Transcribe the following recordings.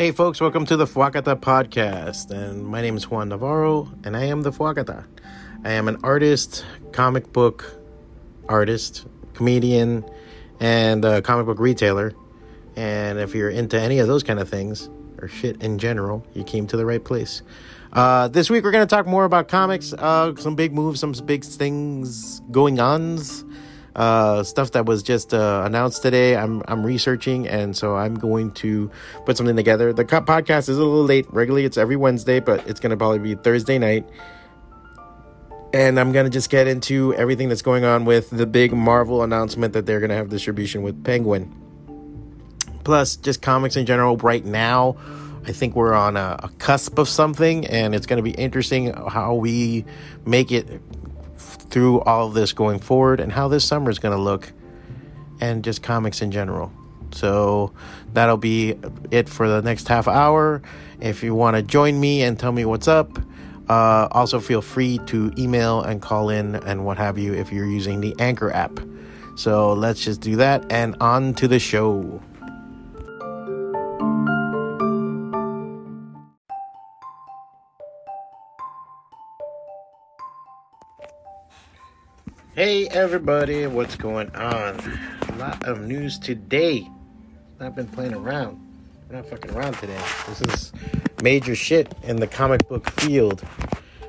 Hey, folks, welcome to the Fwacata podcast. And my name is Juan Navarro, and I am the Fwacata. I am an artist, comic book artist, comedian, and comic book retailer. And if you're into any of those kind of things, or shit in general, you came to the right place. Uh, this week, we're going to talk more about comics, uh, some big moves, some big things going ons uh, stuff that was just uh, announced today. I'm I'm researching, and so I'm going to put something together. The podcast is a little late. Regularly, it's every Wednesday, but it's going to probably be Thursday night. And I'm going to just get into everything that's going on with the big Marvel announcement that they're going to have distribution with Penguin. Plus, just comics in general right now. I think we're on a, a cusp of something, and it's going to be interesting how we make it through all of this going forward and how this summer is going to look and just comics in general. So that'll be it for the next half hour. If you want to join me and tell me what's up, uh, also feel free to email and call in and what have you if you're using the Anchor app. So let's just do that and on to the show. Hey everybody, what's going on? A lot of news today. I've been playing around. We're not fucking around today. This is major shit in the comic book field.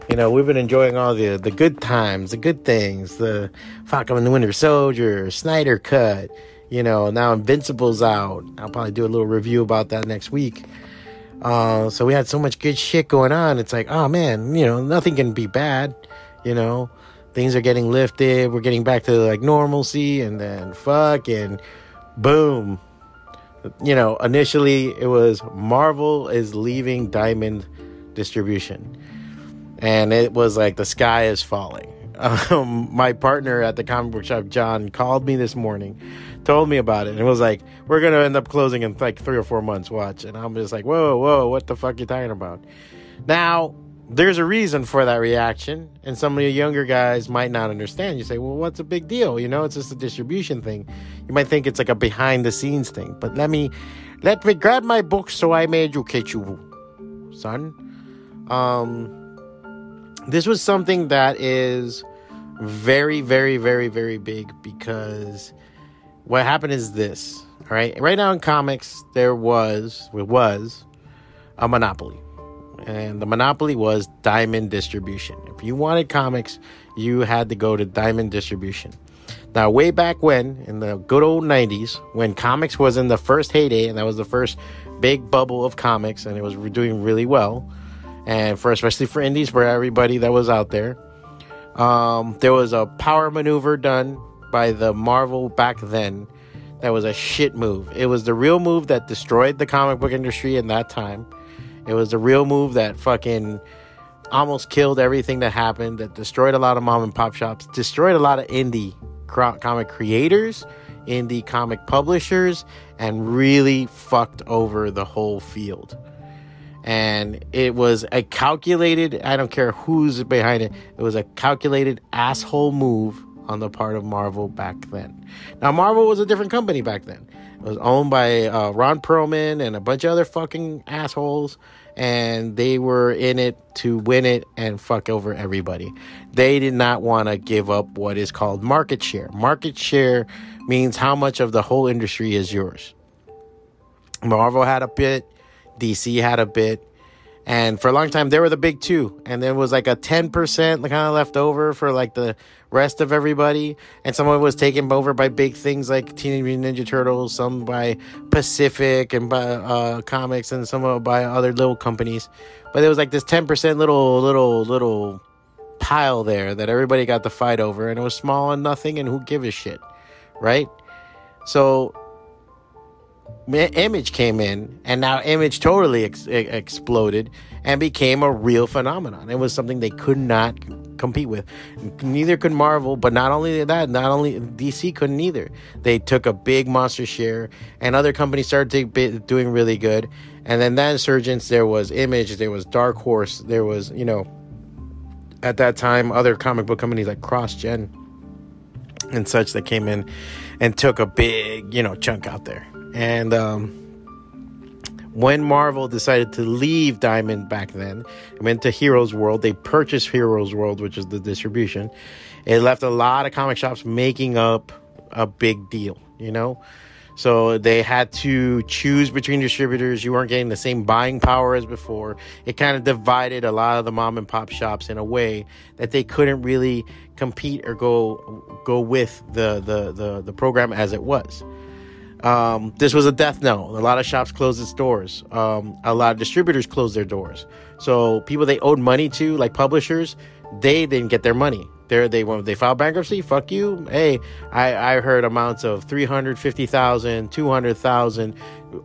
You know, we've been enjoying all the the good times, the good things, the Falcon and the Winter Soldier, Snyder Cut. You know, now Invincible's out. I'll probably do a little review about that next week. Uh, so we had so much good shit going on. It's like, oh man, you know, nothing can be bad. You know, things are getting lifted. We're getting back to like normalcy, and then fucking boom. You know, initially it was Marvel is leaving Diamond distribution, and it was like the sky is falling. Um, my partner at the comic book shop, John, called me this morning, told me about it, and was like, "We're gonna end up closing in like three or four months." Watch, and I'm just like, "Whoa, whoa, what the fuck you talking about?" Now there's a reason for that reaction, and some of the younger guys might not understand. You say, well, what's a big deal? You know, it's just a distribution thing. You might think it's like a behind the scenes thing, but let me let me grab my book so I may educate you, son. Um, this was something that is very, very, very, very big because what happened is this. All right, right now in comics, there was it was a monopoly and the monopoly was Diamond Distribution. If you wanted comics, you had to go to Diamond Distribution. Now, way back when, in the good old 90s, when comics was in the first heyday, and that was the first big bubble of comics, and it was doing really well, and for especially for indies, for everybody that was out there, um, there was a power maneuver done by the Marvel back then that was a shit move. It was the real move that destroyed the comic book industry in that time it was a real move that fucking almost killed everything that happened, that destroyed a lot of mom and pop shops, destroyed a lot of indie comic creators, indie comic publishers, and really fucked over the whole field. And it was a calculated, I don't care who's behind it, it was a calculated asshole move on the part of Marvel back then. Now, Marvel was a different company back then. It was owned by uh, Ron Perelman and a bunch of other fucking assholes, and they were in it to win it and fuck over everybody. They did not want to give up what is called market share. Market share means how much of the whole industry is yours. Marvel had a bit, DC had a bit, and for a long time they were the big two, and there was like a ten percent kind of left over for like the rest of everybody. And some of it was taken over by big things like Teenage Mutant Ninja Turtles, some by Pacific and by uh, comics, and some by other little companies. But it was like this 10% little, little, little pile there that everybody got to fight over. And it was small and nothing, and who give a shit, right? So Image came in, and now Image totally ex- exploded and became a real phenomenon. It was something they could not compete with. Neither could Marvel, but not only that, not only DC couldn't either. They took a big monster share, and other companies started be, doing really good. And then that insurgence, there was Image, there was Dark Horse, there was you know, at that time, other comic book companies like Cross Gen and such that came in and took a big you know chunk out there. And um, When Marvel decided to leave Diamond back then went to Heroes World, they purchased Heroes World, which is the distribution. It left a lot of comic shops making up a big deal, you know? So they had to choose between distributors. You weren't getting the same buying power as before. It kind of divided a lot of the mom and pop shops in a way that they couldn't really compete or go go with the the the, the program as it was. Um, this was a death knell. A lot of shops closed its doors. Um, a lot of distributors closed their doors. So people they owed money to, like publishers, they didn't get their money. They they when they filed bankruptcy, fuck you. Hey, I I heard amounts of 350,000, 200,000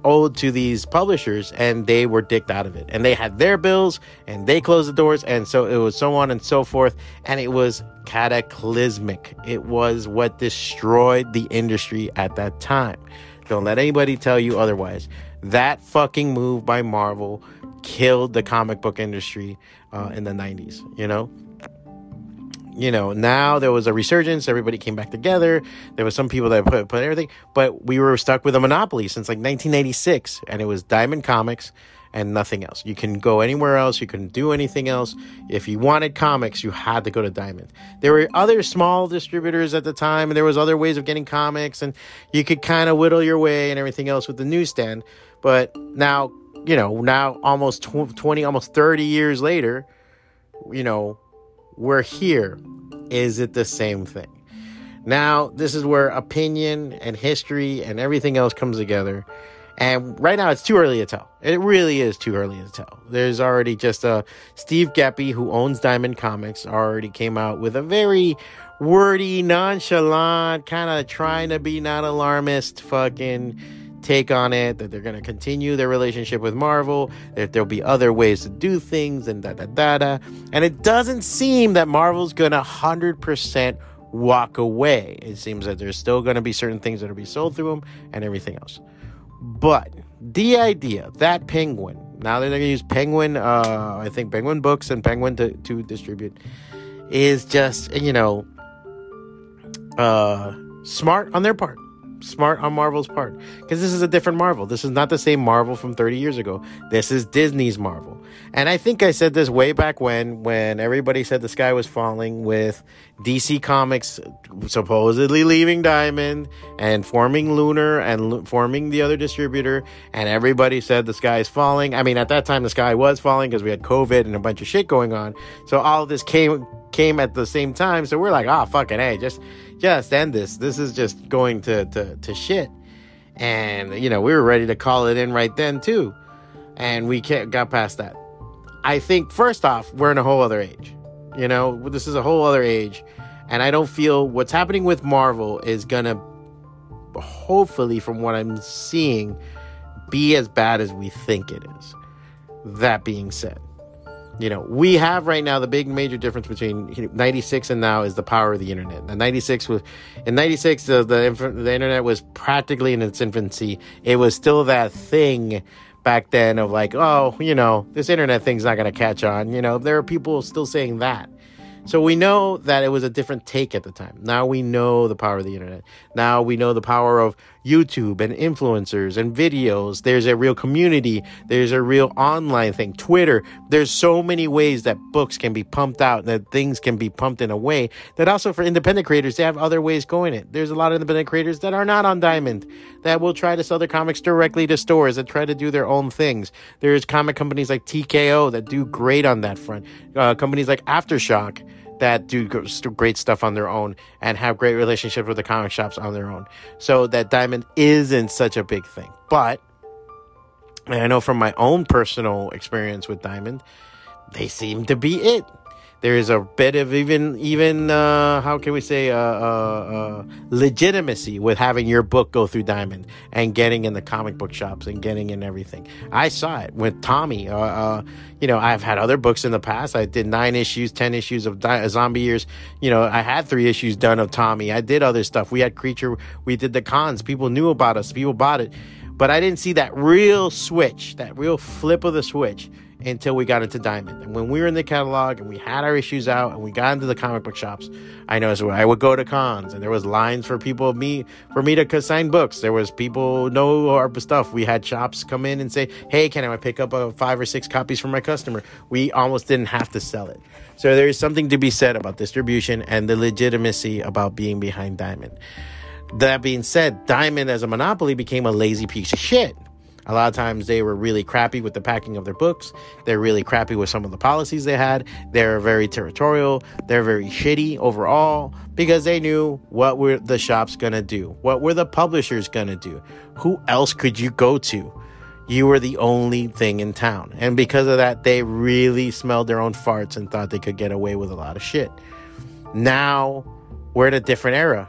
owed to these publishers and they were dicked out of it. And they had their bills and they closed the doors and so it was so on and so forth and it was cataclysmic. It was what destroyed the industry at that time. Don't let anybody tell you otherwise. That fucking move by Marvel killed the comic book industry uh, in the 90s, you know? You know, now there was a resurgence. Everybody came back together. There was some people that put, put everything, but we were stuck with a monopoly since like 1986, and it was Diamond Comics and nothing else. You can go anywhere else. You couldn't do anything else. If you wanted comics, you had to go to Diamond. There were other small distributors at the time, and there was other ways of getting comics, and you could kind of whittle your way and everything else with the newsstand. But now, you know, now almost 20, almost 30 years later, you know, we're here. Is it the same thing? Now, this is where opinion and history and everything else comes together. And right now, it's too early to tell. It really is too early to tell. There's already just a Steve Geppi, who owns Diamond Comics, already came out with a very wordy, nonchalant, kind of trying to be not alarmist fucking take on it, that they're going to continue their relationship with Marvel, that there'll be other ways to do things, and da da da da. And it doesn't seem that Marvel's going to 100% walk away. It seems that there's still going to be certain things that will be sold through them and everything else. But the idea that Penguin, now that they're going to use Penguin, uh, I think Penguin Books and Penguin to, to distribute, is just, you know, uh, smart on their part smart on Marvel's part because this is a different Marvel. This is not the same Marvel from 30 years ago. This is Disney's Marvel. And I think I said this way back when when everybody said the sky was falling with DC Comics supposedly leaving Diamond and forming Lunar and forming the other distributor and everybody said the sky is falling. I mean at that time the sky was falling because we had COVID and a bunch of shit going on. So all of this came came at the same time. So we're like, "Ah, oh, fucking hey, just just end this. This is just going to, to, to shit. And, you know, we were ready to call it in right then, too. And we can't, got past that. I think, first off, we're in a whole other age. You know, this is a whole other age. And I don't feel what's happening with Marvel is going to, hopefully, from what I'm seeing, be as bad as we think it is. That being said, you know, we have right now the big major difference between 96 and now is the power of the internet. The 96 was, in 96, the, the, the internet was practically in its infancy. It was still that thing back then of like, oh, you know, this internet thing's not going to catch on. You know, there are people still saying that. So we know that it was a different take at the time. Now we know the power of the internet. Now we know the power of YouTube and influencers and videos. There's a real community. There's a real online thing. Twitter. There's so many ways that books can be pumped out, and that things can be pumped in a way that also for independent creators, they have other ways going it. There's a lot of independent creators that are not on Diamond that will try to sell their comics directly to stores that try to do their own things. There's comic companies like TKO that do great on that front. Uh, companies like Aftershock that do great stuff on their own and have great relationships with the comic shops on their own. So that Diamond isn't such a big thing. But I know from my own personal experience with Diamond, they seem to be it there is a bit of even even uh, how can we say uh, uh, uh, legitimacy with having your book go through Diamond and getting in the comic book shops and getting in everything. I saw it with Tommy. Uh, uh, you know, I've had other books in the past. I did nine issues, ten issues of Di- Zombie Years. You know, I had three issues done of Tommy. I did other stuff. We had Creature. We did the cons. People knew about us. People bought it, but I didn't see that real switch, that real flip of the switch until we got into Diamond. And when we were in the catalog and we had our issues out and we got into the comic book shops, I noticed I would go to cons and there was lines for people me for me to sign books. There was people know our stuff. We had shops come in and say, "Hey, can I pick up a five or six copies for my customer?" We almost didn't have to sell it. So there is something to be said about distribution and the legitimacy about being behind Diamond. That being said, Diamond as a monopoly became a lazy piece of shit. A lot of times they were really crappy with the packing of their books. They're really crappy with some of the policies they had. They're very territorial. They're very shitty overall because they knew what were the shops gonna do. What were the publishers gonna do? Who else could you go to? You were the only thing in town. And because of that, they really smelled their own farts and thought they could get away with a lot of shit. Now we're in a different era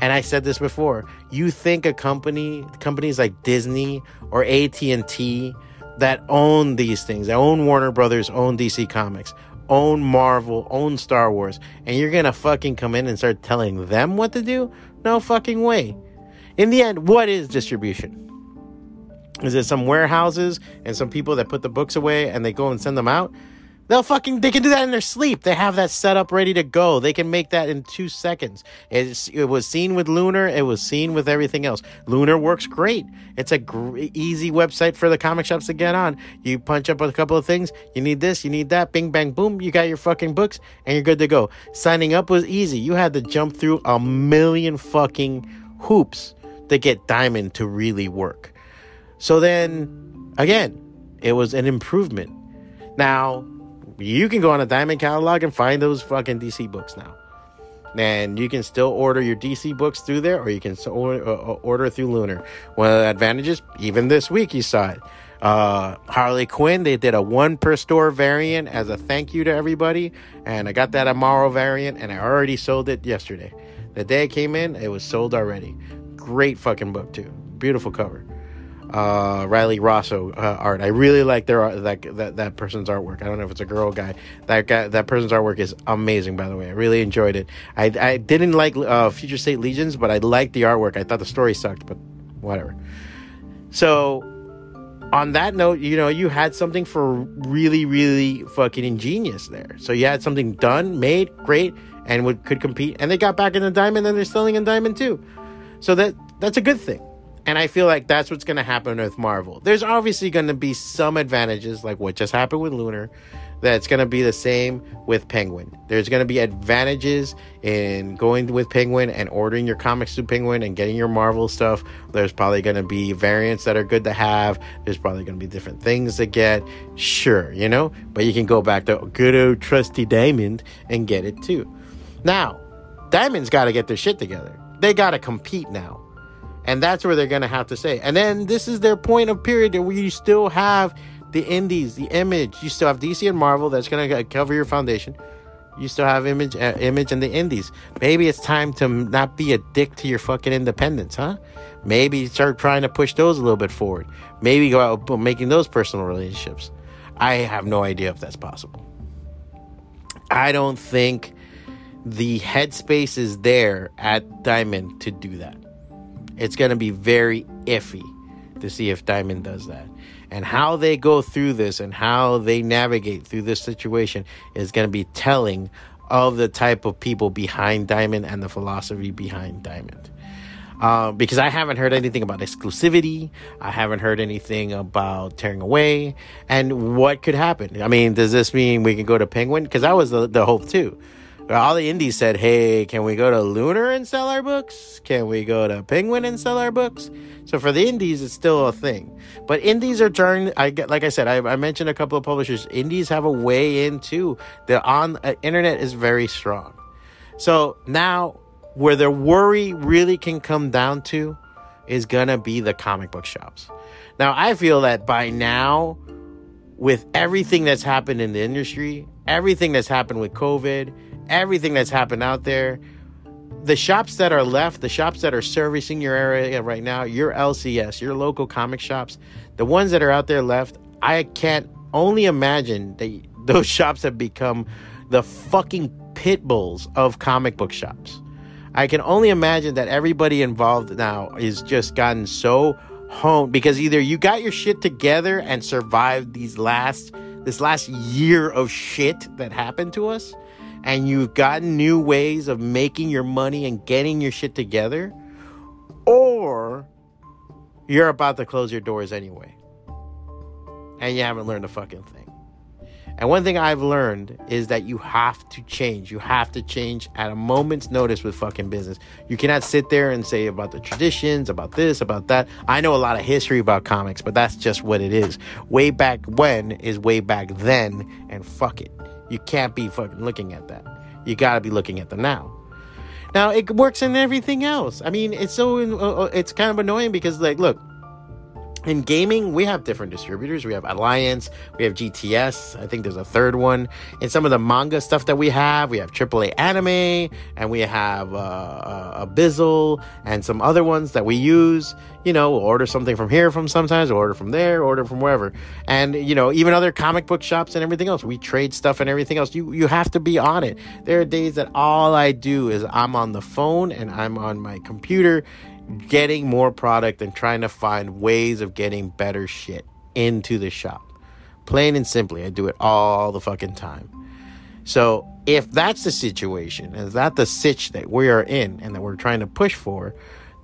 and I said this before, you think a company, companies like Disney or AT&T that own these things, that own Warner Brothers, own DC Comics, own Marvel, own Star Wars, and you're gonna fucking come in and start telling them what to do? No fucking way. In the end, what is distribution? Is it some warehouses and some people that put the books away and they go and send them out? They'll fucking they can do that in their sleep. They have that set up ready to go. They can make that in two seconds. It's, it was seen with Lunar. It was seen with everything else. Lunar works great. It's a gr- easy website for the comic shops to get on. You punch up a couple of things. You need this. You need that. Bing bang boom. You got your fucking books and you're good to go. Signing up was easy. You had to jump through a million fucking hoops to get Diamond to really work. So then again, it was an improvement. Now you can go on a Diamond catalog and find those fucking DC books now. And you can still order your DC books through there, or you can order, uh, uh, order through Lunar. One of the advantages, even this week, you saw it. Uh, Harley Quinn, they did a one per store variant as a thank you to everybody. And I got that Amaro variant, and I already sold it yesterday. The day it came in, it was sold already. Great fucking book, too. Beautiful cover uh, Riley Rossmo uh, art. I really like their that, that that person's artwork. I don't know if it's a girl guy. That guy that person's artwork is amazing. By the way, I really enjoyed it. I I didn't like uh, Future State Legions, but I liked the artwork. I thought the story sucked, but whatever. So on that note, you know, you had something for really, really fucking ingenious there. So you had something done, made, great, and would could compete. And they got back in the diamond, and they're selling in diamond too. So that that's a good thing. And I feel like that's what's going to happen with Marvel. There's obviously going to be some advantages, like what just happened with Lunar, that's going to be the same with Penguin. There's going to be advantages in going with Penguin and ordering your comics through Penguin and getting your Marvel stuff. There's probably going to be variants that are good to have. There's probably going to be different things to get. Sure, you know, but you can go back to good old trusty Diamond and get it too. Now, Diamond's got to get their shit together. They got to compete now. And that's where they're going to have to say. And then this is their point of period where you still have the indies, the image. You still have DC and Marvel that's going to cover your foundation. You still have image, uh, image, and the indies. Maybe it's time to not be a dick to your fucking independence, huh? Maybe start trying to push those a little bit forward. Maybe go out making those personal relationships. I have no idea if that's possible. I don't think the headspace is there at Diamond to do that it's going to be very iffy to see if Diamond does that. And how they go through this and how they navigate through this situation is going to be telling of the type of people behind Diamond and the philosophy behind Diamond. Uh, because I haven't heard anything about exclusivity. I haven't heard anything about tearing away and what could happen. I mean, does this mean we can go to Penguin? Because that was the, the hope too all the indies said, "Hey, can we go to Lunar and sell our books? Can we go to Penguin and sell our books?" So for the indies, it's still a thing. But indies are turning. I get, like I said, I, I, mentioned a couple of publishers. Indies have a way into the on uh, internet is very strong. So now, where their worry really can come down to is gonna be the comic book shops. Now, I feel that by now, with everything that's happened in the industry, everything that's happened with COVID everything that's happened out there. The shops that are left, the shops that are servicing your area right now, your LCS, your local comic shops, the ones that are out there left, I can't only imagine that those shops have become the fucking pit bulls of comic book shops. I can only imagine that everybody involved now is just gotten so honed because either you got your shit together and survived these last this last year of shit that happened to us, and you've gotten new ways of making your money and getting your shit together, or you're about to close your doors anyway, and you haven't learned a fucking thing. And one thing I've learned is that you have to change. You have to change at a moment's notice with fucking business. You cannot sit there and say about the traditions, about this, about that. I know a lot of history about comics, but that's just what it is. Way back when is way back then, and fuck it. You can't be fucking looking at that. You gotta be looking at the now. Now it works in everything else. I mean, it's so uh, uh, it's kind of annoying because like, look, in gaming, we have different distributors. We have Alliance, we have GTS. I think there's a third one. In some of the manga stuff that we have, we have AAA Anime, and we have uh, uh, Abyssal, and some other ones that we use. You know, we'll order something from here from sometimes, order from there, order from wherever, and you know, even other comic book shops and everything else. We trade stuff and everything else. You you have to be on it. There are days that all I do is I'm on the phone and I'm on my computer getting more product and trying to find ways of getting better shit into the shop. Plain and simply, I do it all the fucking time. So if that's the situation, is that the sitch that we are in and that we're trying to push for,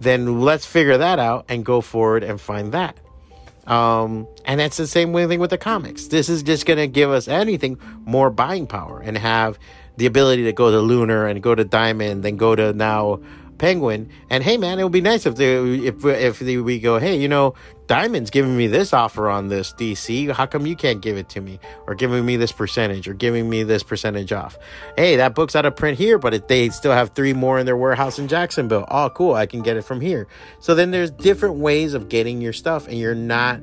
then let's figure that out and go forward and find that. Um, and that's the same thing with the comics. This is just going to give us anything more buying power and have the ability to go to Lunar and go to Diamond, then go to now Penguin. And hey, man, it would be nice if they, if if they, we go, hey, you know, Diamond's giving me this offer on this DC. How come you can't give it to me, or giving me this percentage, or giving me this percentage off? Hey, that book's out of print here, but it, they still have three more in their warehouse in Jacksonville. Oh, cool, I can get it from here. So then there's different ways of getting your stuff, and you're not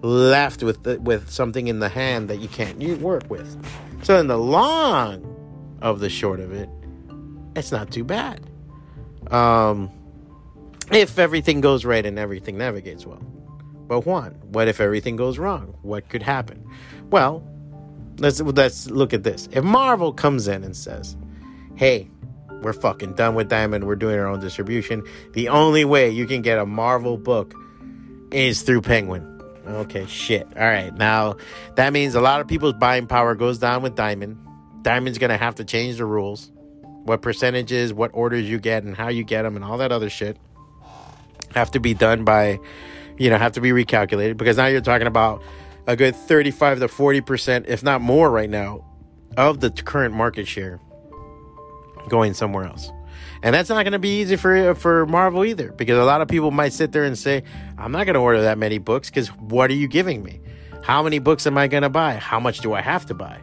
left with the, with something in the hand that you can't work with. So in the long of the short of it, it's not too bad. Um, if everything goes right and everything navigates well. But Juan, what if everything goes wrong? What could happen? Well, let's let's look at this. If Marvel comes in and says, "Hey, we're fucking done with Diamond. We're doing our own distribution. The only way you can get a Marvel book is through Penguin." Okay, shit. All right. Now, that means a lot of people's buying power goes down with Diamond. Diamond's going to have to change the rules what percentages, what orders you get, and how you get them, and all that other shit have to be done by, you know, have to be recalculated because now you're talking about a good 35 to 40%, if not more right now, of the current market share going somewhere else. And that's not going to be easy for for Marvel either because a lot of people might sit there and say, "I'm not going to order that many books because what are you giving me? How many books am I going to buy? How much do I have to buy?"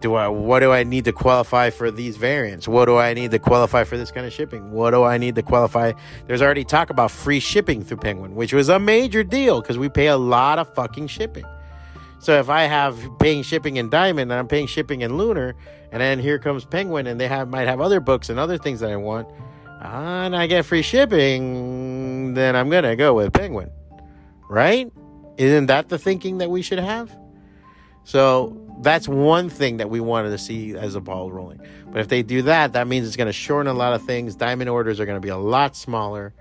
Do I what do I need to qualify for these variants? What do I need to qualify for this kind of shipping? What do I need to qualify? There's already talk about free shipping through Penguin, which was a major deal because we pay a lot of fucking shipping. So if I have paying shipping in Diamond and I'm paying shipping in Lunar, and then here comes Penguin and they have might have other books and other things that I want, and I get free shipping, then I'm gonna go with Penguin, right? Isn't that the thinking that we should have? So that's one thing that we wanted to see as a ball rolling. But if they do that, that means it's going to shorten a lot of things. Diamond orders are going to be a lot smaller.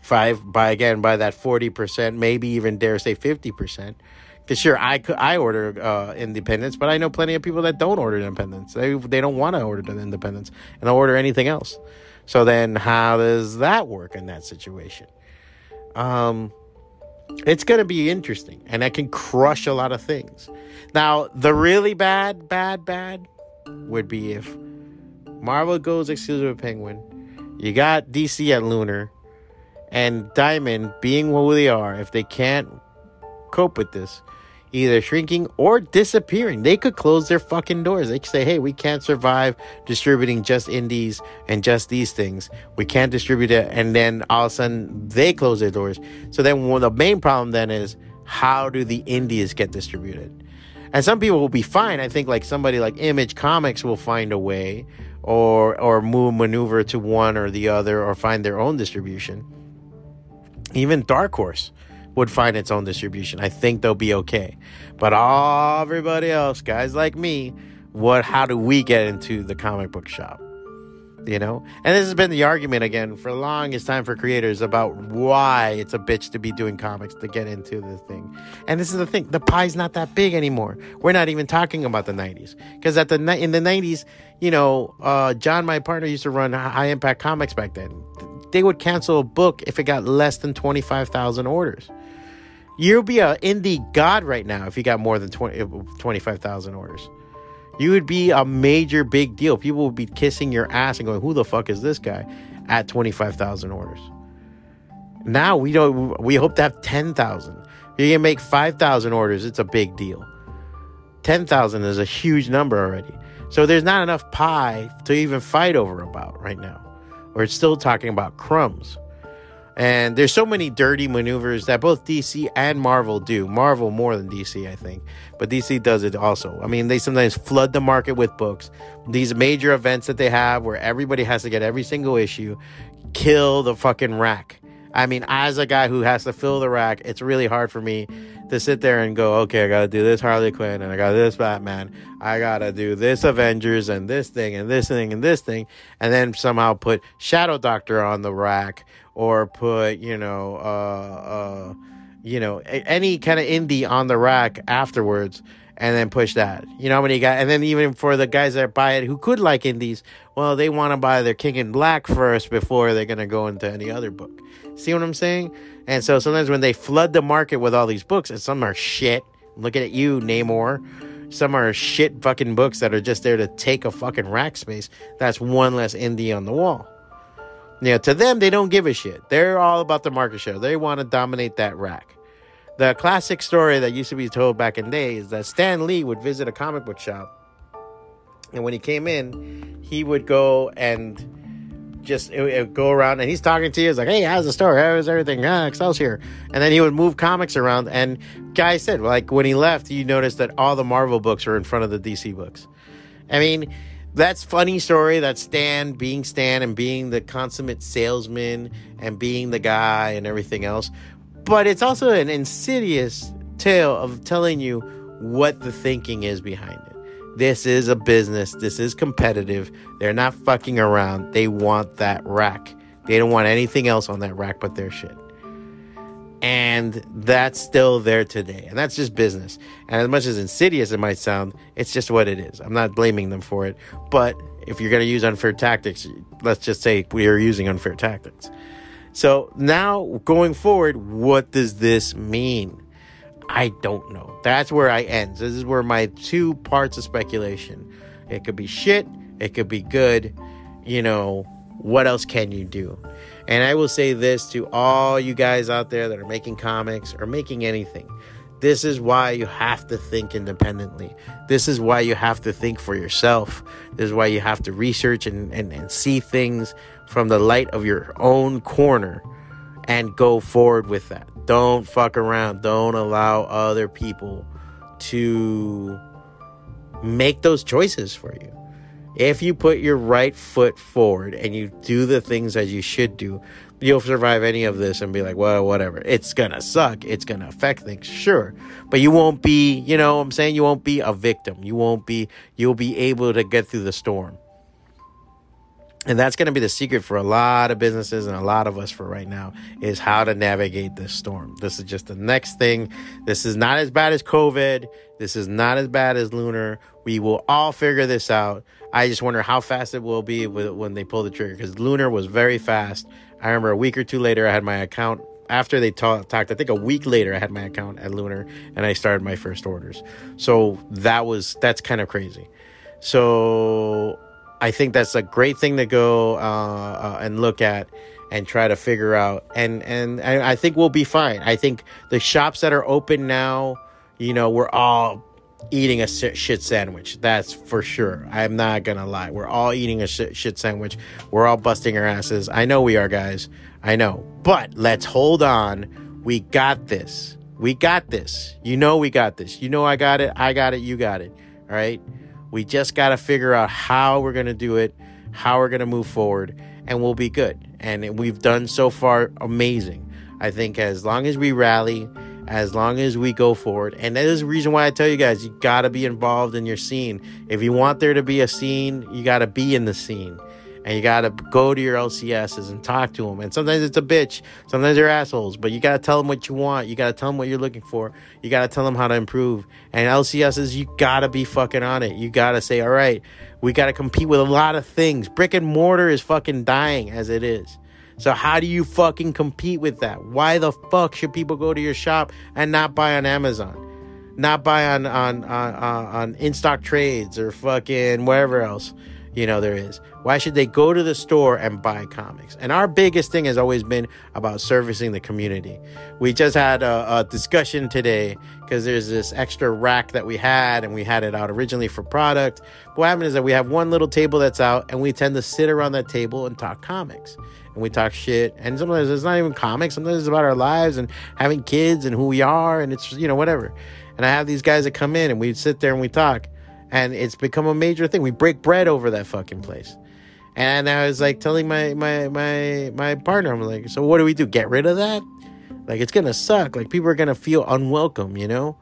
Five by again by that forty percent, maybe even dare say fifty percent. Because sure, I could I order uh, independence, but I know plenty of people that don't order independence. They they don't want to order independence and they'll order anything else. So then, how does that work in that situation? Um, it's going to be interesting and that can crush a lot of things. Now, the really bad, bad, bad would be if Marvel goes exclusive with Penguin, you got DC at Lunar, and Diamond being who they are, if they can't cope with this, either shrinking or disappearing. They could close their fucking doors. They could say, hey, we can't survive distributing just indies and just these things. We can't distribute it. And then all of a sudden they close their doors. So then well, the main problem then is how do the indies get distributed? And some people will be fine. I think like somebody like Image Comics will find a way or or move maneuver to one or the other or find their own distribution. Even Dark Horse would find its own distribution. I think they'll be okay. But everybody else, guys like me, what how do we get into the comic book shop? you know and this has been the argument again for the longest time for creators about why it's a bitch to be doing comics to get into the thing and this is the thing the pie's not that big anymore we're not even talking about the 90s because at the in the 90s you know uh, john my partner used to run high impact comics back then they would cancel a book if it got less than 25000 orders you'll be uh, an indie god right now if you got more than 20, 25000 orders you would be a major big deal. People would be kissing your ass and going, "Who the fuck is this guy?" At twenty five thousand orders. Now we don't. We hope to have ten thousand. You can make five thousand orders. It's a big deal. Ten thousand is a huge number already. So there's not enough pie to even fight over about right now. We're still talking about crumbs. And there's so many dirty maneuvers that both DC and Marvel do. Marvel more than DC, I think, but DC does it also. I mean, they sometimes flood the market with books. These major events that they have where everybody has to get every single issue, kill the fucking rack. I mean, as a guy who has to fill the rack, it's really hard for me to sit there and go, okay, I gotta do this Harley Quinn and I got this Batman. I gotta do this Avengers and this thing and this thing and this thing, and then somehow put Shadow Doctor on the rack or put you know uh, uh, you know any kind of indie on the rack afterwards and then push that. You know how many guys and then even for the guys that buy it who could like indies well they want to buy their king in black first before they're going to go into any other book. See what i'm saying? And so sometimes when they flood the market with all these books and some are shit looking at you namor some are shit fucking books that are just there to take a fucking rack space that's one less indie on the wall yeah, to them, they don't give a shit. They're all about the market share. They want to dominate that rack. The classic story that used to be told back in days is that Stan Lee would visit a comic book shop, and when he came in, he would go and just it, it go around, and he's talking to you. He's like, "Hey, how's the store? How's everything? Ah, here." And then he would move comics around, and guy said, like when he left, you noticed that all the Marvel books were in front of the DC books. I mean that's funny story that Stan being Stan and being the consummate salesman and being the guy and everything else. But it's also an insidious tale of telling you what the thinking is behind it. This is a business. This is competitive. They're not fucking around. They want that rack. They don't want anything else on that rack but their shit and that's still there today. And that's just business. And as much as insidious it might sound it's just what it is. I'm not blaming them for it. But if you're going to use unfair tactics let's just say we are using unfair tactics. So now going forward what does this mean? I don't know. That's where i end. This is where my two parts of speculation. It could be shit. It could be good. You know what else can you do and I will say this to all you guys out there that are making comics or making anything. This is why you have to think independently. This is why you have to think for yourself. This is why you have to research and, and, and see things from the light of your own corner and go forward with that. Don't fuck around. Don't allow other people to make those choices for you. If you put your right foot forward and you do the things as you should do, you'll survive any of this and be like, well, whatever. It's gonna suck. It's gonna affect things, sure. But you won't be, you know I'm saying? You won't be a victim. You won't be, you'll be able to get through the storm. And that's going to be the secret for a lot of businesses and a lot of us for right now is how to navigate this storm. This is just the next thing. This is not as bad as COVID. This is not as bad as lunar. We will all figure this out. I just wonder how fast it will be when they pull the trigger because Lunar was very fast. I remember a week or two later, I had my account. After they talked, I think a week later, I had my account at Lunar and I started my first orders. So that was that's kind of crazy. So I think that's a great thing to go uh, uh, and look at and try to figure out. And, and and I think we'll be fine. I think the shops that are open now, you know, we're all eating a shit sandwich. That's for sure. I'm not gonna lie. We're all eating a shit sandwich. We're all busting our asses. I know we are, guys. I know. But let's hold on. We got this. We got this. You know we got this. You know I got it. I got it. You got it. All right. We just got to figure out how we're going to do it, how we're going to move forward, and we'll be good. And we've done so far amazing. I think as long as we rally, as long as we go forward. And that is the reason why I tell you guys, you got to be involved in your scene. If you want there to be a scene, you got to be in the scene. and you gotta go to your LCSs and talk to them. And sometimes it's a bitch, sometimes they're assholes, but you gotta tell them what you want. You gotta tell them what you're looking for. You gotta tell them how to improve. And LCSs, you gotta be fucking on it. You gotta say, all right, we gotta compete with a lot of things. Brick and mortar is fucking dying as it is. So how do you fucking compete with that? Why the fuck should people go to your shop and not buy on Amazon? Not buy on on on on InStockTrades or fucking wherever else you know there is. Why should they go to the store and buy comics? And our biggest thing has always been about servicing the community. We just had a, a discussion today because there's this extra rack that we had and we had it out originally for product. But what happened is that we have one little table that's out and we tend to sit around that table and talk comics and we talk shit and sometimes it's not even comics sometimes it's about our lives and having kids and who we are and it's you know whatever and i have these guys that come in and we sit there and we talk and it's become a major thing. We break bread over that fucking place. And I was like telling my my my my partner, I'm like, so what do we do? Get rid of that? Like it's gonna suck. Like people are gonna feel unwelcome, you know.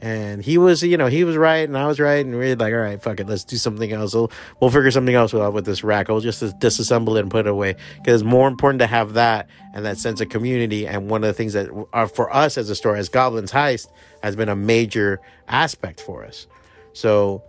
And he was, you know, he was right, and I was right, and we are like, all right, fuck it, let's do something else. We'll, we'll figure something else out with this rack. We'll just disassemble it and put it away because it's more important to have that and that sense of community. And one of the things that are for us as a store, as Goblin's Heist, has been a major aspect for us. So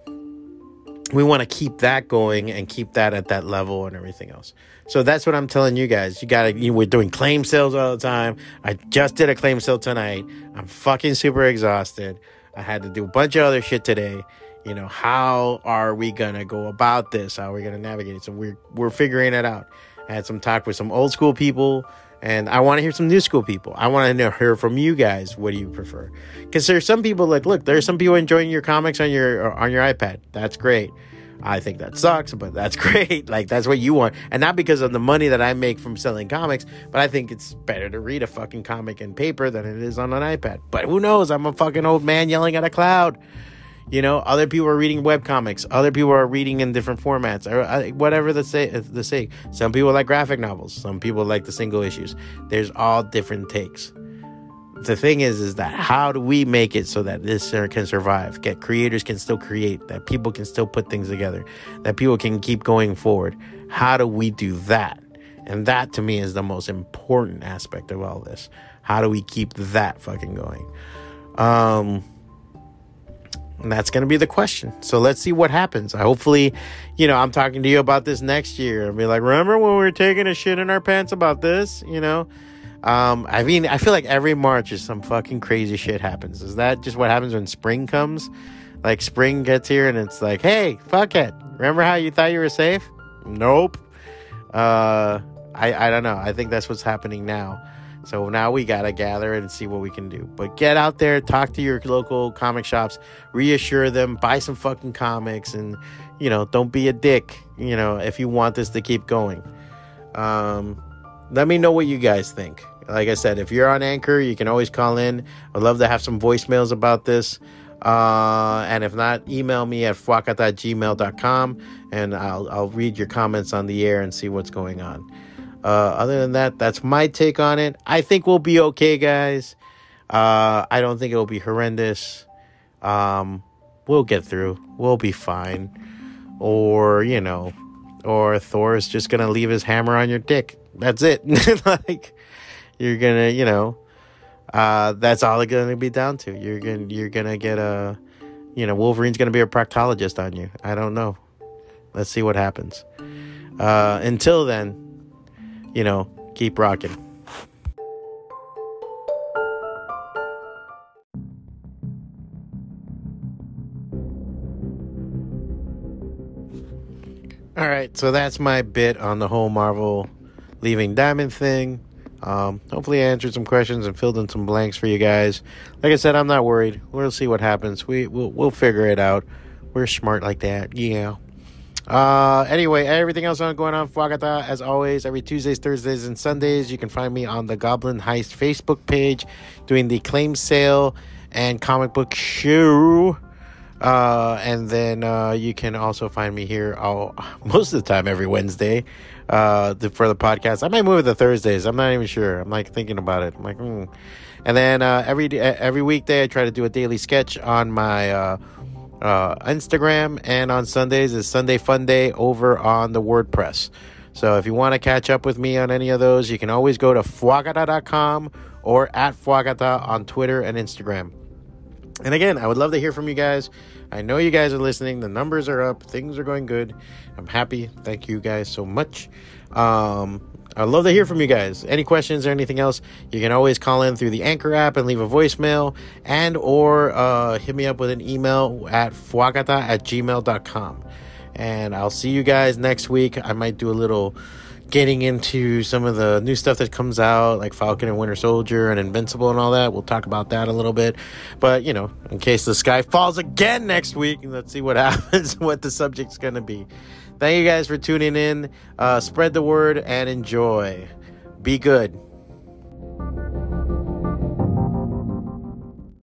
we want to keep that going and keep that at that level and everything else. So that's what I'm telling you guys. You gotta, you, we're doing claim sales all the time. I just did a claim sale tonight. I'm fucking super exhausted. I had to do a bunch of other shit today. You know, how are we gonna go about this? How are we gonna navigate it? So we're we're figuring it out. I had some talk with some old school people and I want to hear some new school people. I want to hear from you guys. What do you prefer? Because there's some people like, look, there's some people enjoying your comics on your on your iPad. That's great. I think that sucks, but that's great. Like that's what you want, and not because of the money that I make from selling comics, but I think it's better to read a fucking comic in paper than it is on an iPad. But who knows? I'm a fucking old man yelling at a cloud. You know, other people are reading web comics. Other people are reading in different formats, or uh, whatever the say. The say. Some people like graphic novels. Some people like the single issues. There's all different takes. The thing is, is that how do we make it so that this can survive? Get creators can still create. That people can still put things together. That people can keep going forward. How do we do that? And that to me is the most important aspect of all this. How do we keep that fucking going? Um and that's going to be the question. So let's see what happens. Hopefully, you know, I'm talking to you about this next year. I'll be like, remember when we were taking a shit in our pants about this? You know? Um, I mean, I feel like every March is some fucking crazy shit happens. Is that just what happens when spring comes? Like spring gets here and it's like, hey, fuck it. Remember how you thought you were safe? Nope. Uh, I, I don't know. I think that's what's happening now. So now we got to gather and see what we can do. But get out there, talk to your local comic shops, reassure them, buy some fucking comics, and, you know, don't be a dick, you know, if you want this to keep going. Um, let me know what you guys think. Like I said, if you're on Anchor, you can always call in. I'd love to have some voicemails about this. Uh, and if not, email me at fuacat.gmail.com and I'll, I'll read your comments on the air and see what's going on. Uh, other than that, that's my take on it. I think we'll be okay, guys. Uh, I don't think it'll be horrendous. Um, we'll get through. We'll be fine. Or, you know, or Thor is just gonna leave his hammer on your dick. That's it. like, you're gonna, you know, uh, that's all it's gonna be down to. You're gonna, you're gonna get a, you know, Wolverine's gonna be a proctologist on you. I don't know. Let's see what happens. Uh, until then, you know, keep rocking. All right, so that's my bit on the whole Marvel leaving Diamond thing. Um, hopefully, I answered some questions and filled in some blanks for you guys. Like I said, I'm not worried. We'll see what happens. We we'll, we'll figure it out. We're smart like that, yeah. Uh, anyway, everything else on going on Fwacata, as always, every Tuesdays, Thursdays, and Sundays. You can find me on the Goblin Heist Facebook page doing the claim sale and comic book show. Uh, and then uh, you can also find me here all, most of the time every Wednesday uh, for the podcast. I might move it to Thursdays. I'm not even sure. I'm like thinking about it. I'm like, hmm. And then uh, every every weekday, I try to do a daily sketch on my uh, uh, Instagram, and on Sundays is Sunday Fun Day over on the WordPress. So if you want to catch up with me on any of those, you can always go to fwacata.com or at fwacata on Twitter and Instagram. And again, I would love to hear from you guys. I know you guys are listening. The numbers are up. Things are going good. I'm happy. Thank you guys so much. Um, I'd love to hear from you guys. Any questions or anything else, you can always call in through the Anchor app and leave a voicemail and or uh, hit me up with an email at fwacata at gmail.com. And I'll see you guys next week. I might do a little getting into some of the new stuff that comes out, like Falcon and Winter Soldier and Invincible and all that. We'll talk about that a little bit. But, you know, in case the sky falls again next week, let's see what happens, what the subject's going to be. Thank you guys for tuning in. Uh, spread the word and enjoy. Be good.